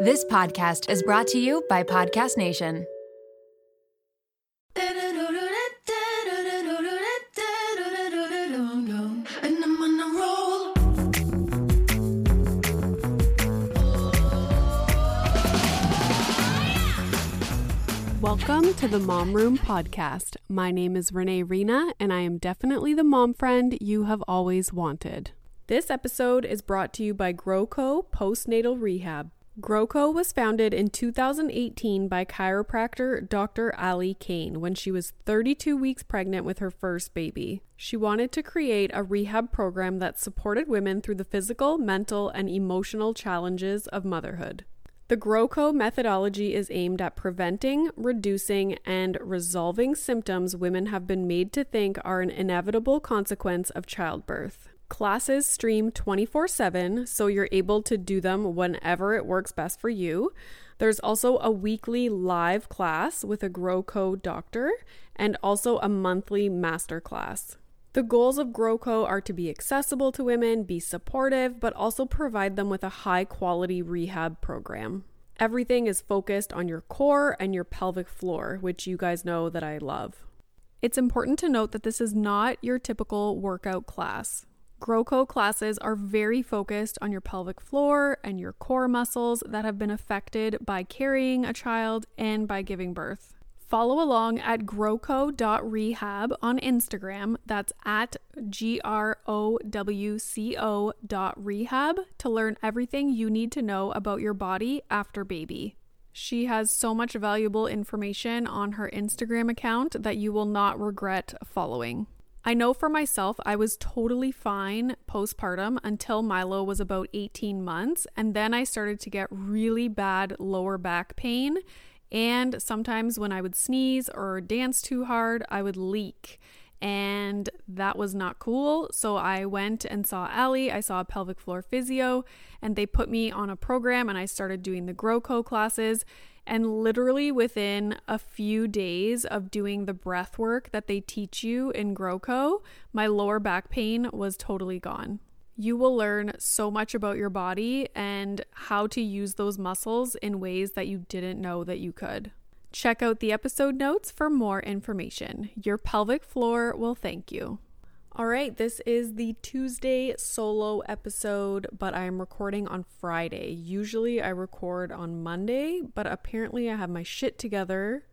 This podcast is brought to you by Podcast Nation. And I'm on a roll. Welcome to the Mom Room Podcast. My name is Renee Reina, and I am definitely the mom friend you have always wanted. This episode is brought to you by GrowCo Postnatal Rehab. GrowCo was founded in 2018 by chiropractor Dr. Ali Kane when she was 32 weeks pregnant with her first baby. She wanted to create a rehab program that supported women through the physical, mental, and emotional challenges of motherhood. The GrowCo methodology is aimed at preventing, reducing, and resolving symptoms women have been made to think are an inevitable consequence of childbirth. Classes stream 24 7, so you're able to do them whenever it works best for you. There's also a weekly live class with a GrowCo doctor and also a monthly master class. The goals of GrowCo are to be accessible to women, be supportive, but also provide them with a high quality rehab program. Everything is focused on your core and your pelvic floor, which you guys know that I love. It's important to note that this is not your typical workout class. GrowCo classes are very focused on your pelvic floor and your core muscles that have been affected by carrying a child and by giving birth. Follow along at growco.rehab on Instagram. That's at G R O W C O dot rehab to learn everything you need to know about your body after baby. She has so much valuable information on her Instagram account that you will not regret following. I know for myself, I was totally fine postpartum until Milo was about 18 months, and then I started to get really bad lower back pain. And sometimes when I would sneeze or dance too hard, I would leak. And that was not cool. So I went and saw Ali. I saw a pelvic floor physio, and they put me on a program, and I started doing the GrowCo classes. And literally within a few days of doing the breath work that they teach you in GrowCo, my lower back pain was totally gone. You will learn so much about your body and how to use those muscles in ways that you didn't know that you could. Check out the episode notes for more information. Your pelvic floor will thank you. All right, this is the Tuesday solo episode, but I am recording on Friday. Usually I record on Monday, but apparently I have my shit together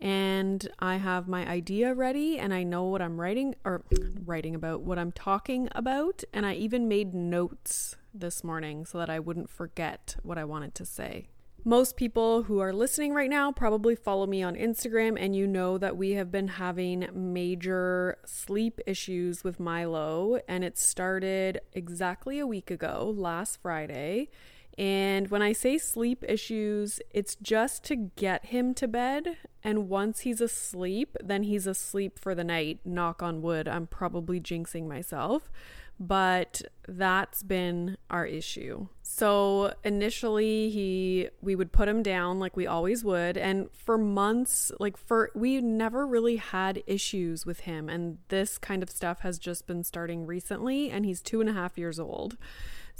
and I have my idea ready and I know what I'm writing or writing about, what I'm talking about, and I even made notes this morning so that I wouldn't forget what I wanted to say. Most people who are listening right now probably follow me on Instagram, and you know that we have been having major sleep issues with Milo, and it started exactly a week ago, last Friday. And when I say sleep issues, it's just to get him to bed. And once he's asleep, then he's asleep for the night. Knock on wood. I'm probably jinxing myself but that's been our issue. So initially he we would put him down like we always would and for months like for we never really had issues with him and this kind of stuff has just been starting recently and he's two and a half years old.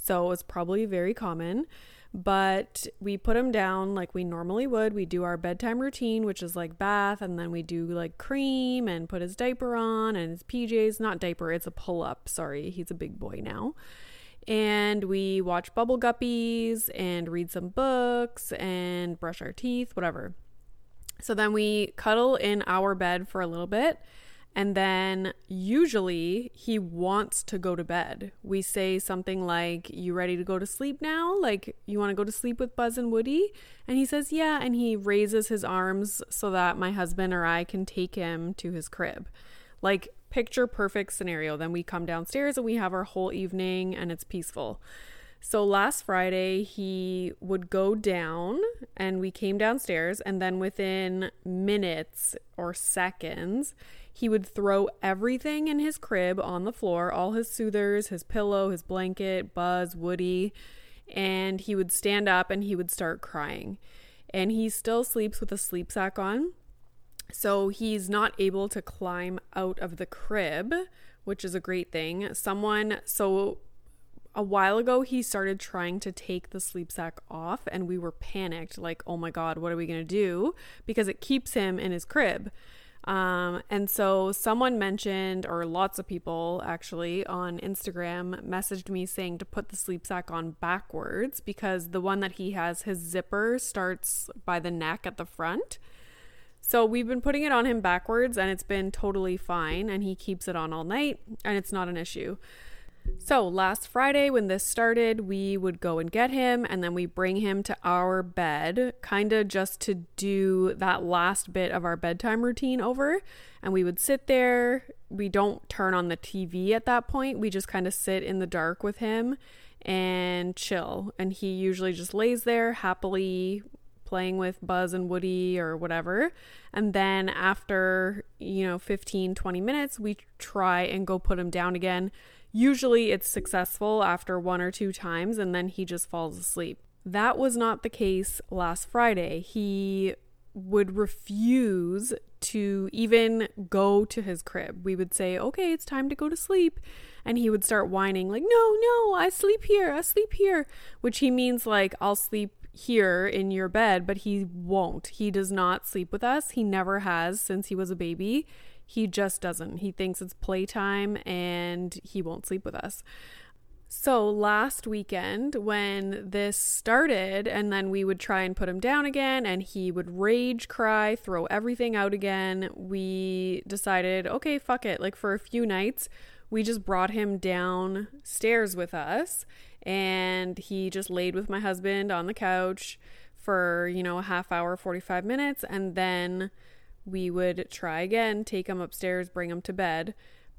So it's probably very common but we put him down like we normally would. We do our bedtime routine, which is like bath, and then we do like cream and put his diaper on and his PJs. Not diaper, it's a pull up. Sorry, he's a big boy now. And we watch Bubble Guppies and read some books and brush our teeth, whatever. So then we cuddle in our bed for a little bit. And then usually he wants to go to bed. We say something like, You ready to go to sleep now? Like, you want to go to sleep with Buzz and Woody? And he says, Yeah. And he raises his arms so that my husband or I can take him to his crib. Like, picture perfect scenario. Then we come downstairs and we have our whole evening and it's peaceful. So last Friday, he would go down and we came downstairs, and then within minutes or seconds, he would throw everything in his crib on the floor all his soothers, his pillow, his blanket, Buzz, Woody and he would stand up and he would start crying. And he still sleeps with a sleep sack on. So he's not able to climb out of the crib, which is a great thing. Someone, so a while ago he started trying to take the sleep sack off and we were panicked like oh my god what are we going to do because it keeps him in his crib um, and so someone mentioned or lots of people actually on instagram messaged me saying to put the sleep sack on backwards because the one that he has his zipper starts by the neck at the front. So we've been putting it on him backwards and it's been totally fine and he keeps it on all night and it's not an issue so last Friday, when this started, we would go and get him and then we bring him to our bed, kind of just to do that last bit of our bedtime routine over. And we would sit there. We don't turn on the TV at that point. We just kind of sit in the dark with him and chill. And he usually just lays there happily playing with Buzz and Woody or whatever. And then after, you know, 15, 20 minutes, we try and go put him down again Usually it's successful after one or two times and then he just falls asleep. That was not the case last Friday. He would refuse to even go to his crib. We would say, okay, it's time to go to sleep. And he would start whining, like, no, no, I sleep here, I sleep here, which he means like, I'll sleep here in your bed, but he won't. He does not sleep with us. He never has since he was a baby. He just doesn't. He thinks it's playtime and he won't sleep with us. So last weekend, when this started, and then we would try and put him down again, and he would rage cry, throw everything out again, we decided, okay, fuck it. Like for a few nights, we just brought him downstairs with us, and he just laid with my husband on the couch for, you know, a half hour, 45 minutes, and then we would try again, take him upstairs, bring him to bed.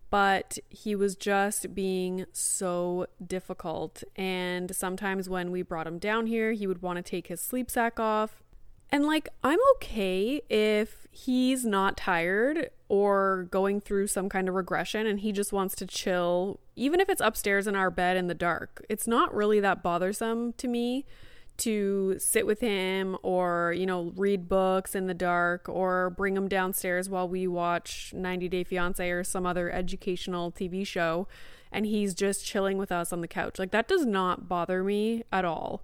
But he was just being so difficult. And sometimes when we brought him down here, he would want to take his sleep sack off. And like, I'm okay if he's not tired or going through some kind of regression and he just wants to chill, even if it's upstairs in our bed in the dark. It's not really that bothersome to me to sit with him or, you know, read books in the dark or bring him downstairs while we watch 90 Day Fiance or some other educational TV show and he's just chilling with us on the couch. Like that does not bother me at all.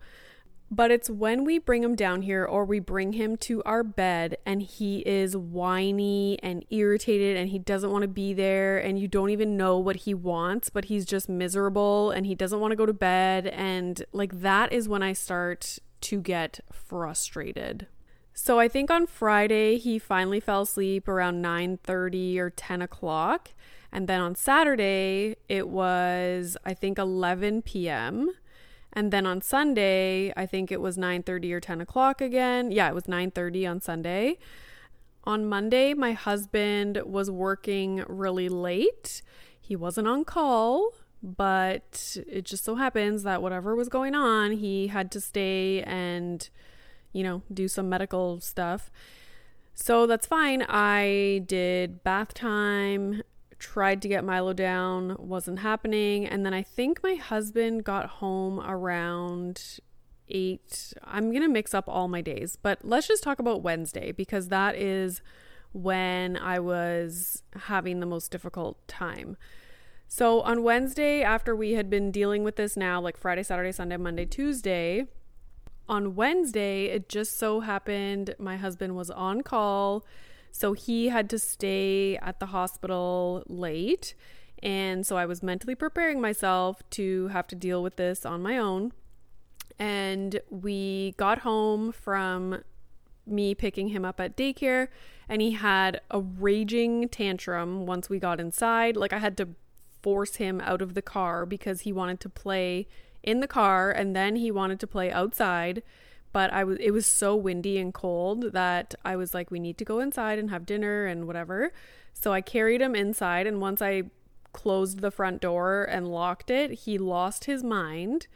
But it's when we bring him down here or we bring him to our bed and he is whiny and irritated and he doesn't want to be there and you don't even know what he wants, but he's just miserable and he doesn't want to go to bed. And like that is when I start to get frustrated. So I think on Friday he finally fell asleep around 9:30 or 10 o'clock. And then on Saturday it was I think 11 p.m. And then on Sunday, I think it was 9:30 or 10 o'clock again. Yeah, it was 9:30 on Sunday. On Monday, my husband was working really late. He wasn't on call, but it just so happens that whatever was going on, he had to stay and, you know, do some medical stuff. So that's fine. I did bath time tried to get Milo down, wasn't happening. And then I think my husband got home around eight. I'm going to mix up all my days, but let's just talk about Wednesday because that is when I was having the most difficult time. So on Wednesday, after we had been dealing with this now, like Friday, Saturday, Sunday, Monday, Tuesday, on Wednesday, it just so happened my husband was on call so he had to stay at the hospital late. And so I was mentally preparing myself to have to deal with this on my own. And we got home from me picking him up at daycare, and he had a raging tantrum once we got inside. Like, I had to force him out of the car because he wanted to play in the car and then he wanted to play outside but I was it was so windy and cold that I was like we need to go inside and have dinner and whatever. So I carried him inside and once I closed the front door and locked it, he lost his mind.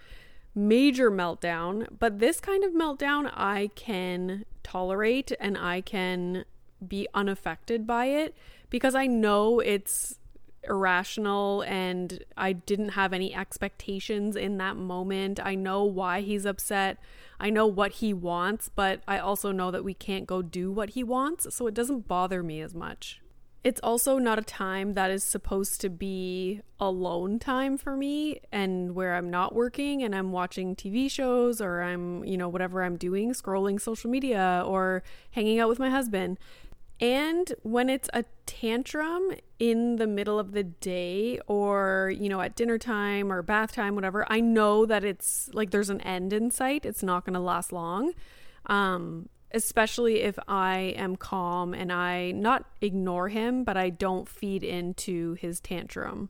Major meltdown, but this kind of meltdown I can tolerate and I can be unaffected by it because I know it's irrational and I didn't have any expectations in that moment. I know why he's upset. I know what he wants, but I also know that we can't go do what he wants, so it doesn't bother me as much. It's also not a time that is supposed to be alone time for me and where I'm not working and I'm watching TV shows or I'm, you know, whatever I'm doing, scrolling social media or hanging out with my husband. And when it's a tantrum in the middle of the day or, you know, at dinner time or bath time, whatever, I know that it's like there's an end in sight. It's not going to last long. Um, especially if I am calm and I not ignore him, but I don't feed into his tantrum.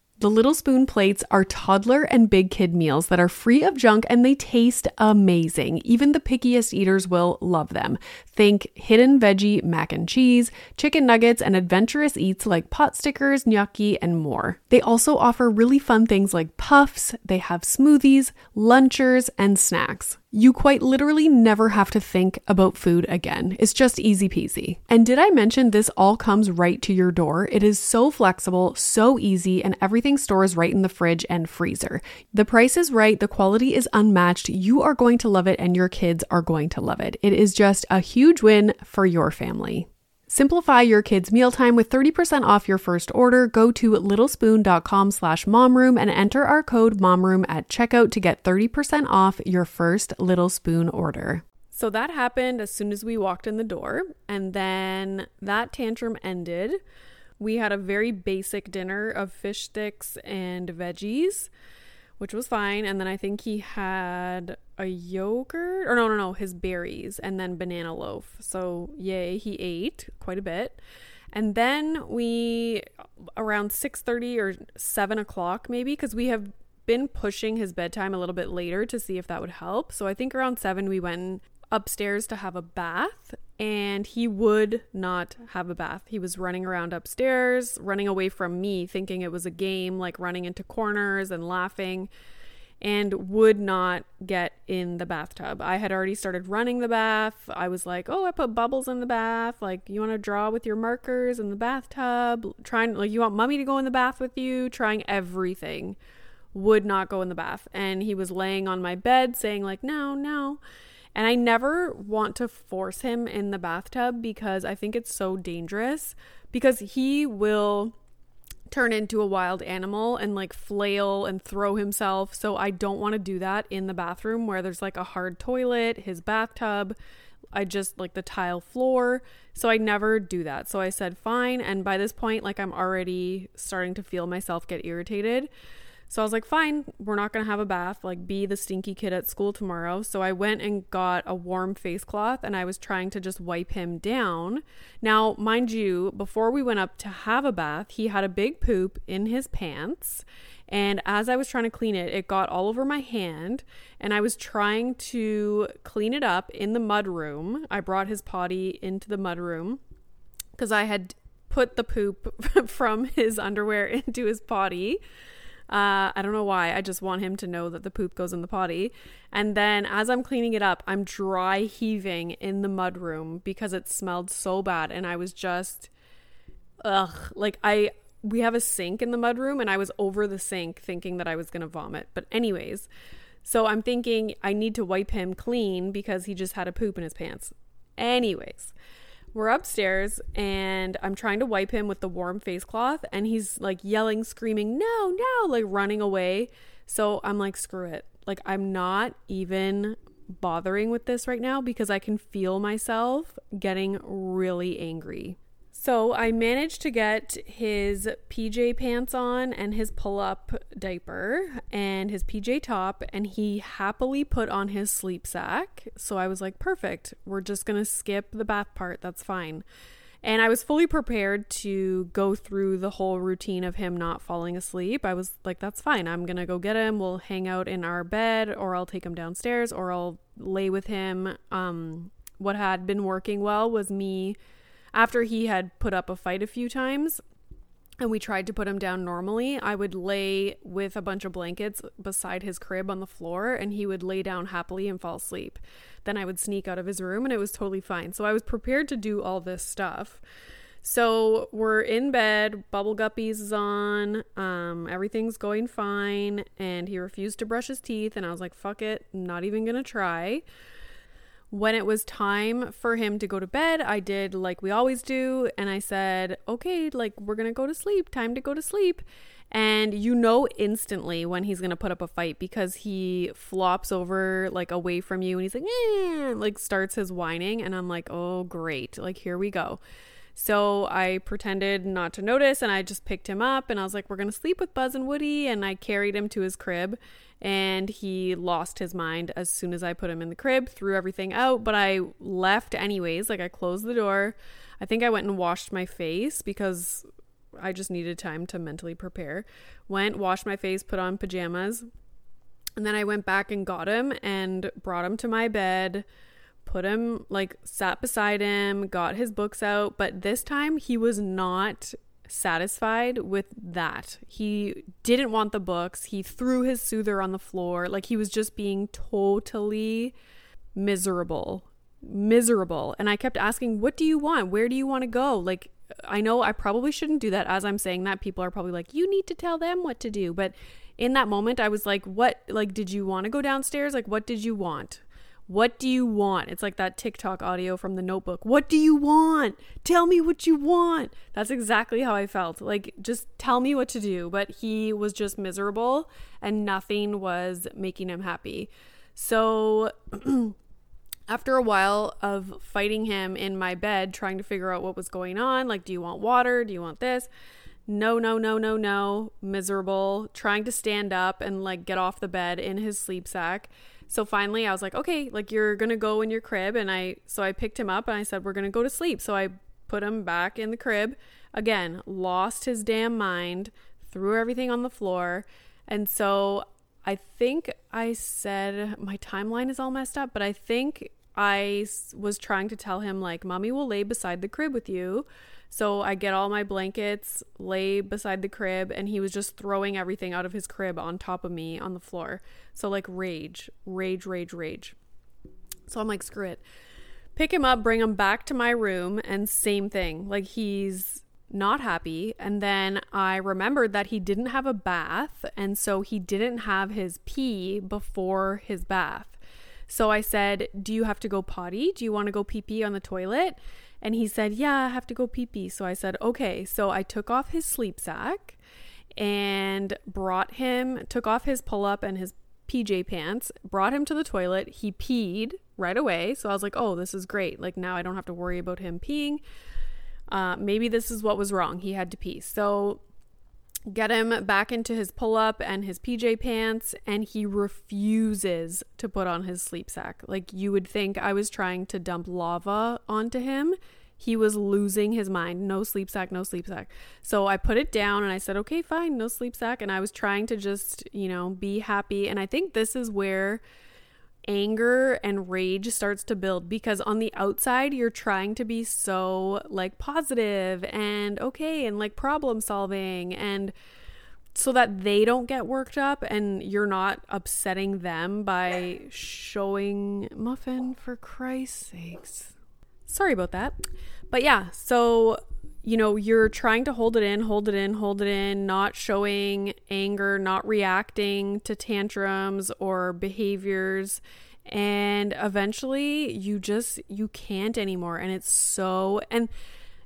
The Little Spoon plates are toddler and big kid meals that are free of junk and they taste amazing. Even the pickiest eaters will love them. Think hidden veggie mac and cheese, chicken nuggets, and adventurous eats like pot stickers, gnocchi, and more. They also offer really fun things like puffs, they have smoothies, lunchers, and snacks. You quite literally never have to think about food again. It's just easy peasy. And did I mention this all comes right to your door? It is so flexible, so easy, and everything stores right in the fridge and freezer. The price is right, the quality is unmatched. You are going to love it, and your kids are going to love it. It is just a huge win for your family. Simplify your kids' mealtime with 30% off your first order. Go to littlespoon.com slash momroom and enter our code momroom at checkout to get 30% off your first Little Spoon order. So that happened as soon as we walked in the door, and then that tantrum ended. We had a very basic dinner of fish sticks and veggies which was fine. And then I think he had a yogurt, or no, no, no, his berries, and then banana loaf. So, yay, he ate quite a bit. And then we, around 6.30 or 7 o'clock maybe, because we have been pushing his bedtime a little bit later to see if that would help. So I think around 7 we went upstairs to have a bath and he would not have a bath. He was running around upstairs, running away from me, thinking it was a game, like running into corners and laughing, and would not get in the bathtub. I had already started running the bath. I was like, oh, I put bubbles in the bath. Like, you want to draw with your markers in the bathtub? Trying, like, you want mommy to go in the bath with you? Trying everything. Would not go in the bath. And he was laying on my bed saying, like, no, no. And I never want to force him in the bathtub because I think it's so dangerous because he will turn into a wild animal and like flail and throw himself. So I don't want to do that in the bathroom where there's like a hard toilet, his bathtub. I just like the tile floor. So I never do that. So I said, fine. And by this point, like I'm already starting to feel myself get irritated. So I was like, fine, we're not going to have a bath, like be the stinky kid at school tomorrow. So I went and got a warm face cloth and I was trying to just wipe him down. Now, mind you, before we went up to have a bath, he had a big poop in his pants. And as I was trying to clean it, it got all over my hand. And I was trying to clean it up in the mud room. I brought his potty into the mud room because I had put the poop from his underwear into his potty. Uh, I don't know why. I just want him to know that the poop goes in the potty. And then as I'm cleaning it up, I'm dry heaving in the mud room because it smelled so bad. And I was just, ugh. Like, I, we have a sink in the mud room and I was over the sink thinking that I was going to vomit. But, anyways, so I'm thinking I need to wipe him clean because he just had a poop in his pants. Anyways, we're upstairs and I'm trying to wipe him with the warm face cloth and he's like yelling, screaming, no, no, like running away. So I'm like, screw it. Like, I'm not even bothering with this right now because I can feel myself getting really angry. So I managed to get his PJ pants on and his pull up diaper and his PJ top, and he happily put on his sleep sack. So I was like, perfect. We're just going to skip the bath part. That's fine. And I was fully prepared to go through the whole routine of him not falling asleep. I was like, that's fine. I'm going to go get him. We'll hang out in our bed, or I'll take him downstairs, or I'll lay with him. Um, what had been working well was me after he had put up a fight a few times and we tried to put him down normally, I would lay with a bunch of blankets beside his crib on the floor and he would lay down happily and fall asleep. Then I would sneak out of his room and it was totally fine. So I was prepared to do all this stuff. So we're in bed, Bubble Guppies is on, um, everything's going fine, and he refused to brush his teeth, and I was like, fuck it, not even gonna try when it was time for him to go to bed, I did like we always do. And I said, okay, like we're going to go to sleep. Time to go to sleep. And you know instantly when he's going to put up a fight because he flops over like away from you and he's like, eh, like starts his whining. And I'm like, oh, great. Like, here we go. So I pretended not to notice and I just picked him up and I was like, we're going to sleep with Buzz and Woody. And I carried him to his crib and he lost his mind as soon as I put him in the crib, threw everything out, but I left anyways. Like I closed the door. I think I went and washed my face because I just needed time to mentally prepare. Went, washed my face, put on pajamas, and then I went back and got him and brought him to my bed, put him like sat beside him, got his books out, but this time he was not satisfied with that. He didn't want the books. He threw his soother on the floor. Like he was just being totally miserable. Miserable. And I kept asking, What do you want? Where do you want to go? Like, I know I probably shouldn't do that. As I'm saying that, people are probably like, You need to tell them what to do. But in that moment, I was like, What? Like, did you want to go downstairs? Like, what did you want? What do you want? It's like that TikTok audio from the notebook. What do you want? Tell me what you want. That's exactly how I felt. Like, just tell me what to do. But he was just miserable and nothing was making him happy. So, after a while of fighting him in my bed, trying to figure out what was going on, like, do you want water? Do you want this? No, no, no, no, no. Miserable. Trying to stand up and like get off the bed in his sleep sack so finally I was like, okay, like you're to go in your crib. And I, so I picked him up and I said, we're to go to sleep. So I put him back in the crib. Again, lost his damn mind, threw everything on the floor. And so I think I said my timeline is all messed up, but I think I was trying to tell him, like, mommy will lay beside the crib with you. So I get all my blankets, lay beside the crib, and he was just throwing everything out of his crib on top of me on the floor. So, like, rage, rage, rage, rage. So I'm like, screw it. Pick him up, bring him back to my room, and same thing. Like, he's not happy. And then I remembered that he didn't have a bath, and so he didn't have his pee before his bath. So I said, Do you have to go potty? Do you want to go pee pee on the toilet? And he said, Yeah, I have to go pee pee. So I said, Okay. So I took off his sleep sack and brought him, took off his pull up and his PJ pants, brought him to the toilet. He peed right away. So I was like, oh, this is great. Like now I don't have to worry about him peeing. Uh, maybe this is what was wrong. He had to pee. So get him back into his pull up and his PJ pants, and he refuses to put on his sleep sack. Like you would think I was trying to dump lava onto him. He was losing his mind. No sleep sack, no sleep sack. So I put it down and I said, okay, fine, no sleep sack. And I was trying to just, you know, be happy. And I think this is where anger and rage starts to build because on the outside you're trying to be so like positive and okay and like problem solving and so that they don't get worked up and you're not upsetting them by showing muffin for Christ's sakes. Sorry about that. But yeah, so you know, you're trying to hold it in, hold it in, hold it in, not showing anger, not reacting to tantrums or behaviors. And eventually you just you can't anymore and it's so and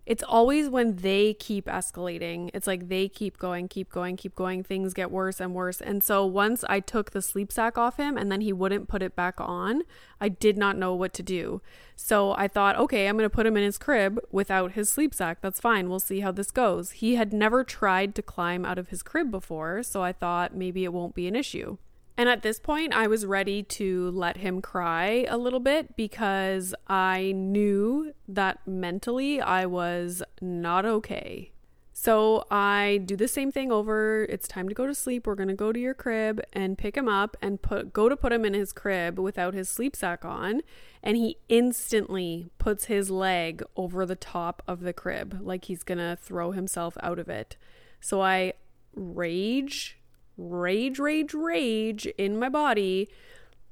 it's always when they keep escalating. It's like they keep going, keep going, keep going. Things get worse and worse. And so once I took the sleep sack off him and then he wouldn't put it back on, I did not know what to do. So I thought, okay, I'm going to put him in his crib without his sleep sack. That's fine. We'll see how this goes. He had never tried to climb out of his crib before. So I thought maybe it won't be an issue. And at this point, I was ready to let him cry a little bit because I knew that mentally I was not okay. So I do the same thing over. It's time to go to sleep. We're going to go to your crib and pick him up and put go to put him in his crib without his sleep sack on, and he instantly puts his leg over the top of the crib like he's going to throw himself out of it. So I rage rage, rage, rage in my body,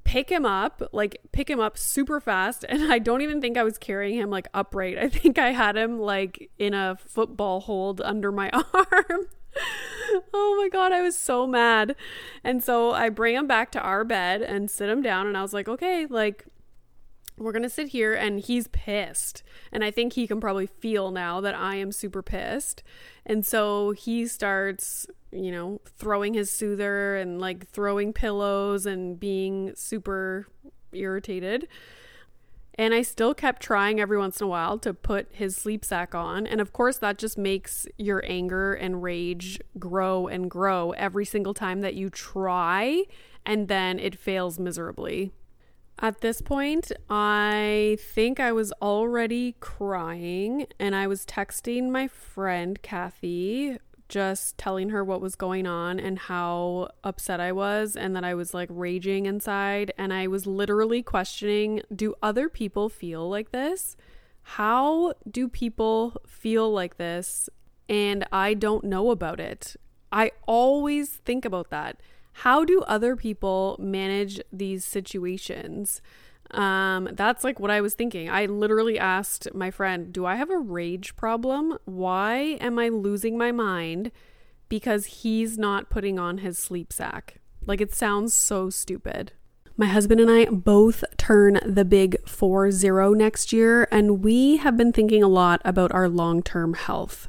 pick him up, like pick him up super fast. And I don't even think I was carrying him like upright. I think I had him like in a football hold under my arm. oh my god, I was so mad. And so I bring him back to our bed and sit him down and I was like, "Okay, like we're going to sit here and he's pissed. And I think he can probably feel now that I am super pissed. And so he starts you know, throwing his soother and like throwing pillows and being super irritated. And I still kept trying every once in a while to put his sleep sack on. And of course, that just makes your anger and rage grow and grow every single time that you try, and then it fails miserably. At this point, I think I was already crying, and I was texting my friend Kathy, just telling her what was going on and how upset I was and that I was like raging inside. And I was literally questioning do other people feel like this? How do people feel like this? And I don't know about it. I always think about that. How do other people manage these situations? Um, that's like what I was thinking. I literally asked my friend, Do I have a rage problem? Why am I losing my mind? Because he's not putting on his sleep sack. Like it sounds so stupid. My husband and I both turn the big 4 0 next year, and we have been thinking a lot about our long term health.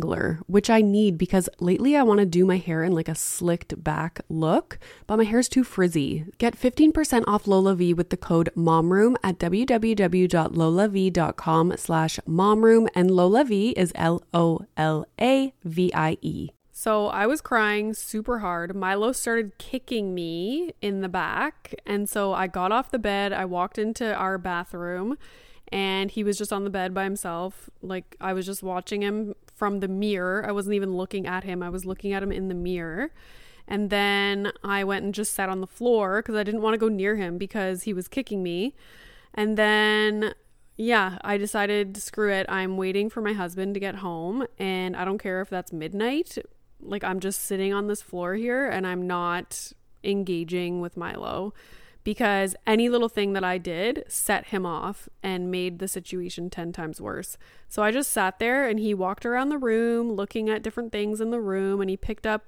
which I need because lately I want to do my hair in like a slicked back look, but my hair's too frizzy. Get 15% off LolaVie with the code MOMROOM at www.lolav.com slash MOMROOM and LolaVie is L-O-L-A-V-I-E. So I was crying super hard. Milo started kicking me in the back. And so I got off the bed. I walked into our bathroom and he was just on the bed by himself. Like I was just watching him from the mirror. I wasn't even looking at him, I was looking at him in the mirror. And then I went and just sat on the floor because I didn't want to go near him because he was kicking me. And then, yeah, I decided, screw it. I'm waiting for my husband to get home. And I don't care if that's midnight. Like, I'm just sitting on this floor here and I'm not engaging with Milo because any little thing that I did set him off and made the situation 10 times worse. So I just sat there and he walked around the room looking at different things in the room and he picked up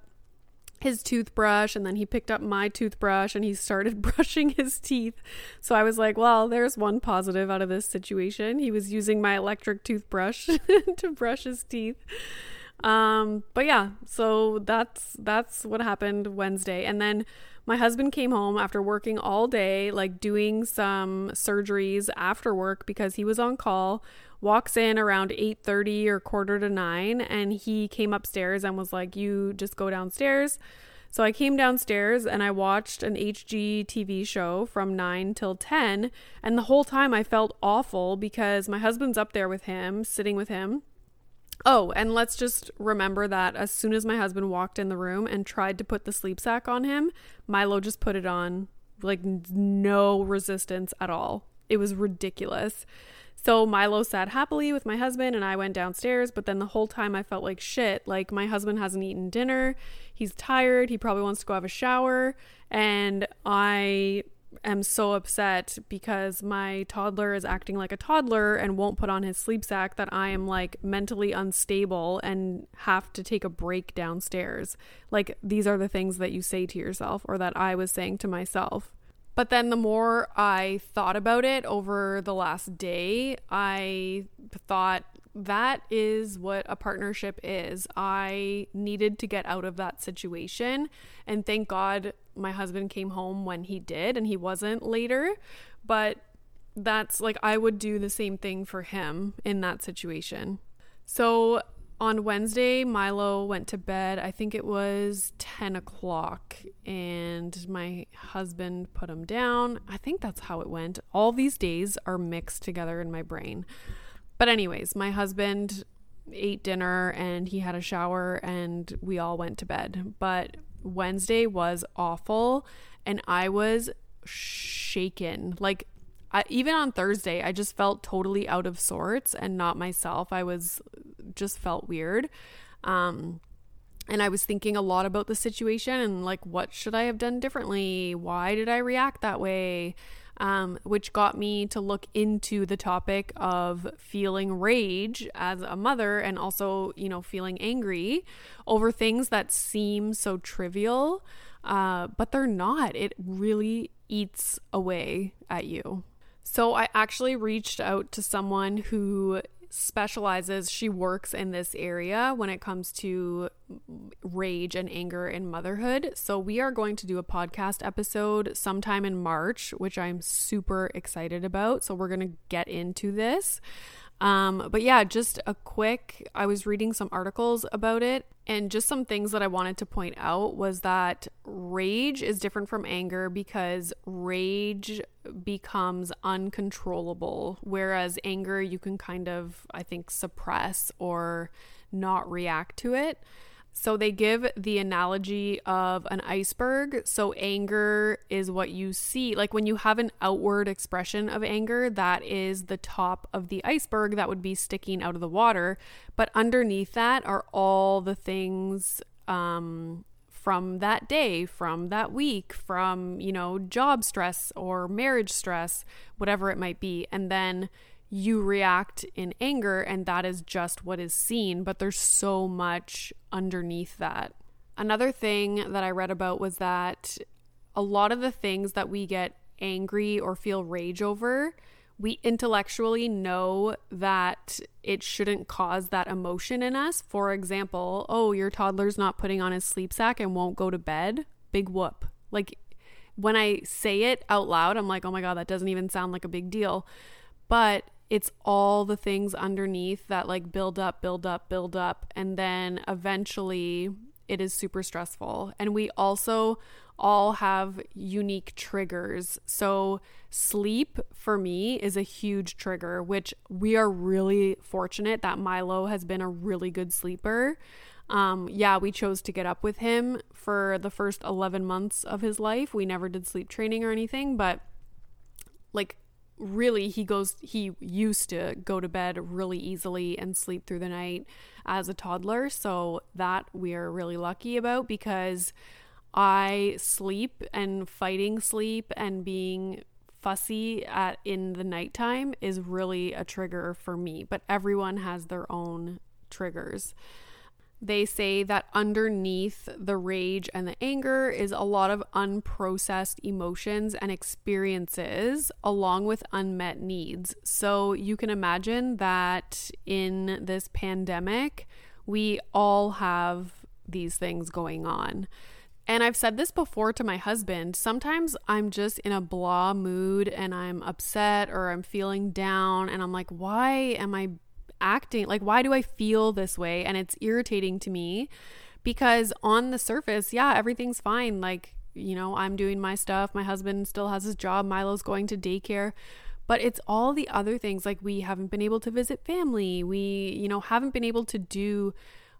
his toothbrush and then he picked up my toothbrush and he started brushing his teeth. So I was like, well, there's one positive out of this situation. He was using my electric toothbrush to brush his teeth. Um, but yeah, so that's that's what happened Wednesday. And then my husband came home after working all day, like doing some surgeries after work because he was on call. Walks in around 8:30 or quarter to 9 and he came upstairs and was like, "You just go downstairs." So I came downstairs and I watched an HGTV show from 9 till 10, and the whole time I felt awful because my husband's up there with him, sitting with him Oh, and let's just remember that as soon as my husband walked in the room and tried to put the sleep sack on him, Milo just put it on, like no resistance at all. It was ridiculous. So Milo sat happily with my husband and I went downstairs, but then the whole time I felt like shit. Like my husband hasn't eaten dinner. He's tired. He probably wants to go have a shower. And I am so upset because my toddler is acting like a toddler and won't put on his sleep sack that I am like mentally unstable and have to take a break downstairs. Like these are the things that you say to yourself or that I was saying to myself. But then the more I thought about it over the last day, I thought that is what a partnership is. I needed to get out of that situation. And thank God my husband came home when he did and he wasn't later. But that's like, I would do the same thing for him in that situation. So on Wednesday, Milo went to bed. I think it was 10 o'clock, and my husband put him down. I think that's how it went. All these days are mixed together in my brain. But, anyways, my husband ate dinner and he had a shower and we all went to bed. But Wednesday was awful and I was shaken. Like, I, even on Thursday, I just felt totally out of sorts and not myself. I was just felt weird. Um, and I was thinking a lot about the situation and like, what should I have done differently? Why did I react that way? Um, which got me to look into the topic of feeling rage as a mother and also, you know, feeling angry over things that seem so trivial, uh, but they're not. It really eats away at you. So I actually reached out to someone who specializes, she works in this area when it comes to rage and anger in motherhood. So we are going to do a podcast episode sometime in March, which I'm super excited about. So we're going to get into this. Um, but yeah, just a quick, I was reading some articles about it, and just some things that I wanted to point out was that rage is different from anger because rage becomes uncontrollable, whereas anger you can kind of, I think, suppress or not react to it. So they give the analogy of an iceberg. So anger is what you see. Like when you have an outward expression of anger, that is the top of the iceberg that would be sticking out of the water. But underneath that are all the things um, from that day, from that week, from, you know, job stress or marriage stress, whatever it might be. And then you react in anger and that is just what is seen, but there's so much underneath that. Another thing that I read about was that a lot of the things that we get angry or feel rage over, we intellectually know that it shouldn't cause that emotion in us. For example, oh, your toddler's not putting on his sleep sack and won't go to bed. Big whoop. Like when I say it out loud, I'm like, oh my God, that doesn't even sound like a big deal. But it's all the things underneath that like build up, build up, build up. And then eventually it is super stressful. And we also all have unique triggers. So, sleep for me is a huge trigger, which we are really fortunate that Milo has been a really good sleeper. Um, yeah, we chose to get up with him for the first 11 months of his life. We never did sleep training or anything, but like really he goes he used to go to bed really easily and sleep through the night as a toddler so that we're really lucky about because i sleep and fighting sleep and being fussy at in the nighttime is really a trigger for me but everyone has their own triggers they say that underneath the rage and the anger is a lot of unprocessed emotions and experiences, along with unmet needs. So you can imagine that in this pandemic, we all have these things going on. And I've said this before to my husband. Sometimes I'm just in a blah mood and I'm upset or I'm feeling down, and I'm like, why am I acting like why do I feel this way and it's irritating to me because on the surface, yeah, everything's fine. Like, you know, I'm doing my stuff. My husband still has his job. Milo's going to daycare. But it's all the other things like we haven't been able to visit family. We, you know, haven't been able to do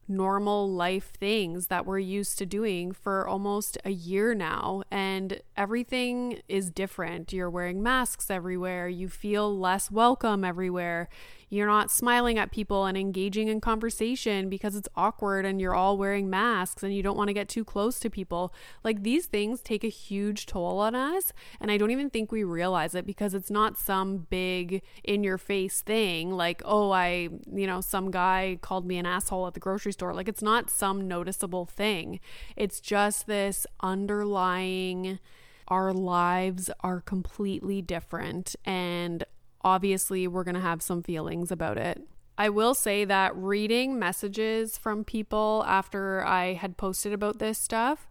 normal life things that we're used to doing for almost a year now. And everything is different. You're wearing masks everywhere. You feel less welcome everywhere. You're not smiling at people and engaging in conversation because it's awkward and you're all wearing masks and you don't want to get too close to people. Like these things take a huge toll on us. And I don't even think we realize it because it's not some big in your face thing like, oh, I, you know, some guy called me an asshole at the grocery store. Like it's not some noticeable thing. It's just this underlying our lives are completely different and obviously we're going to have some feelings about it. I will say that reading messages from people after I had posted about this stuff,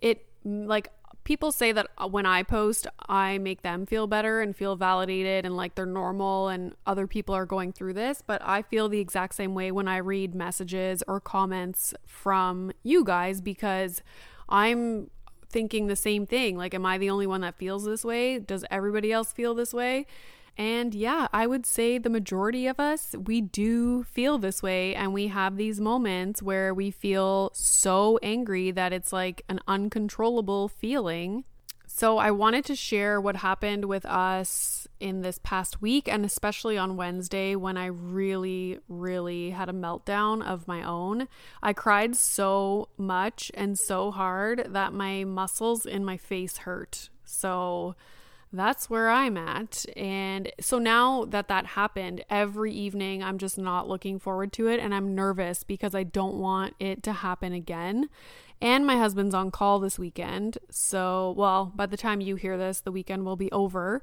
it like people say that uh, when I post, I make them feel better and feel validated and like they're normal and other people are going through this. But I feel the exact same way when I read messages or comments from you guys because I'm thinking the same thing. Like, am I the only one that feels this way? Does everybody else feel this way? And yeah, I would say the majority of us, we do feel this way. And we have these moments where we feel so angry that it's like an uncontrollable feeling. So I wanted to share what happened with us in this past week, and especially on Wednesday when I really, really had a meltdown of my own. I cried so much and so hard that my muscles in my face hurt. So that's where I'm at. And so now that that happened, every evening I'm just not looking forward to it. And I'm nervous because I don't want it to happen again. And my husband's on call this weekend. So, well, by the time you hear this, the weekend will be over.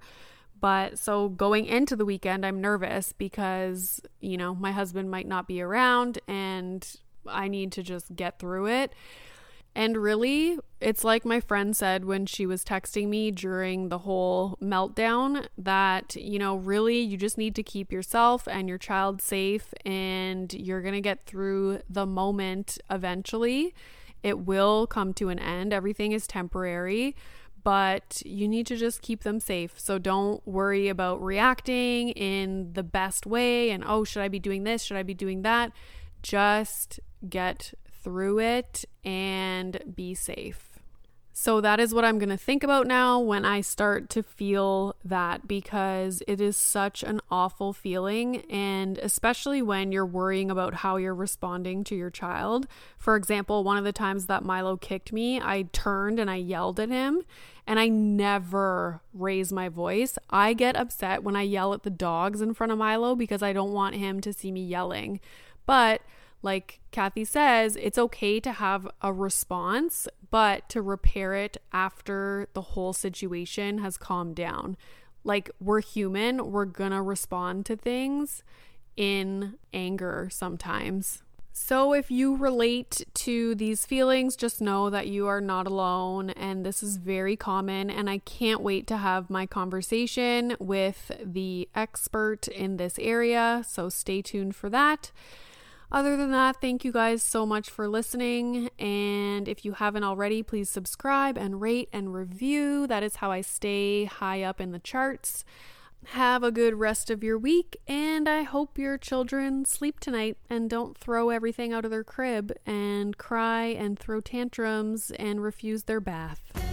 But so going into the weekend, I'm nervous because, you know, my husband might not be around and I need to just get through it. And really, it's like my friend said when she was texting me during the whole meltdown that, you know, really you just need to keep yourself and your child safe and you're going to get through the moment eventually. It will come to an end. Everything is temporary, but you need to just keep them safe. So don't worry about reacting in the best way and, oh, should I be doing this? Should I be doing that? Just get through it and be safe. So that is what I'm going to think about now when I start to feel that because it is such an awful feeling. And especially when you're worrying about how you're responding to your child. For example, one of the times that Milo kicked me, I turned and I yelled at him. And I never raise my voice. I get upset when I yell at the dogs in front of Milo because I don't want him to see me yelling. But like Kathy says, it's okay to have a response, but to repair it after the whole situation has calmed down. Like, we're human, we're gonna respond to things in anger sometimes. So, if you relate to these feelings, just know that you are not alone, and this is very common. And I can't wait to have my conversation with the expert in this area. So, stay tuned for that. Other than that, thank you guys so much for listening. And if you haven't already, please subscribe and rate and review. That is how I stay high up in the charts. Have a good rest of your week, and I hope your children sleep tonight and don't throw everything out of their crib and cry and throw tantrums and refuse their bath.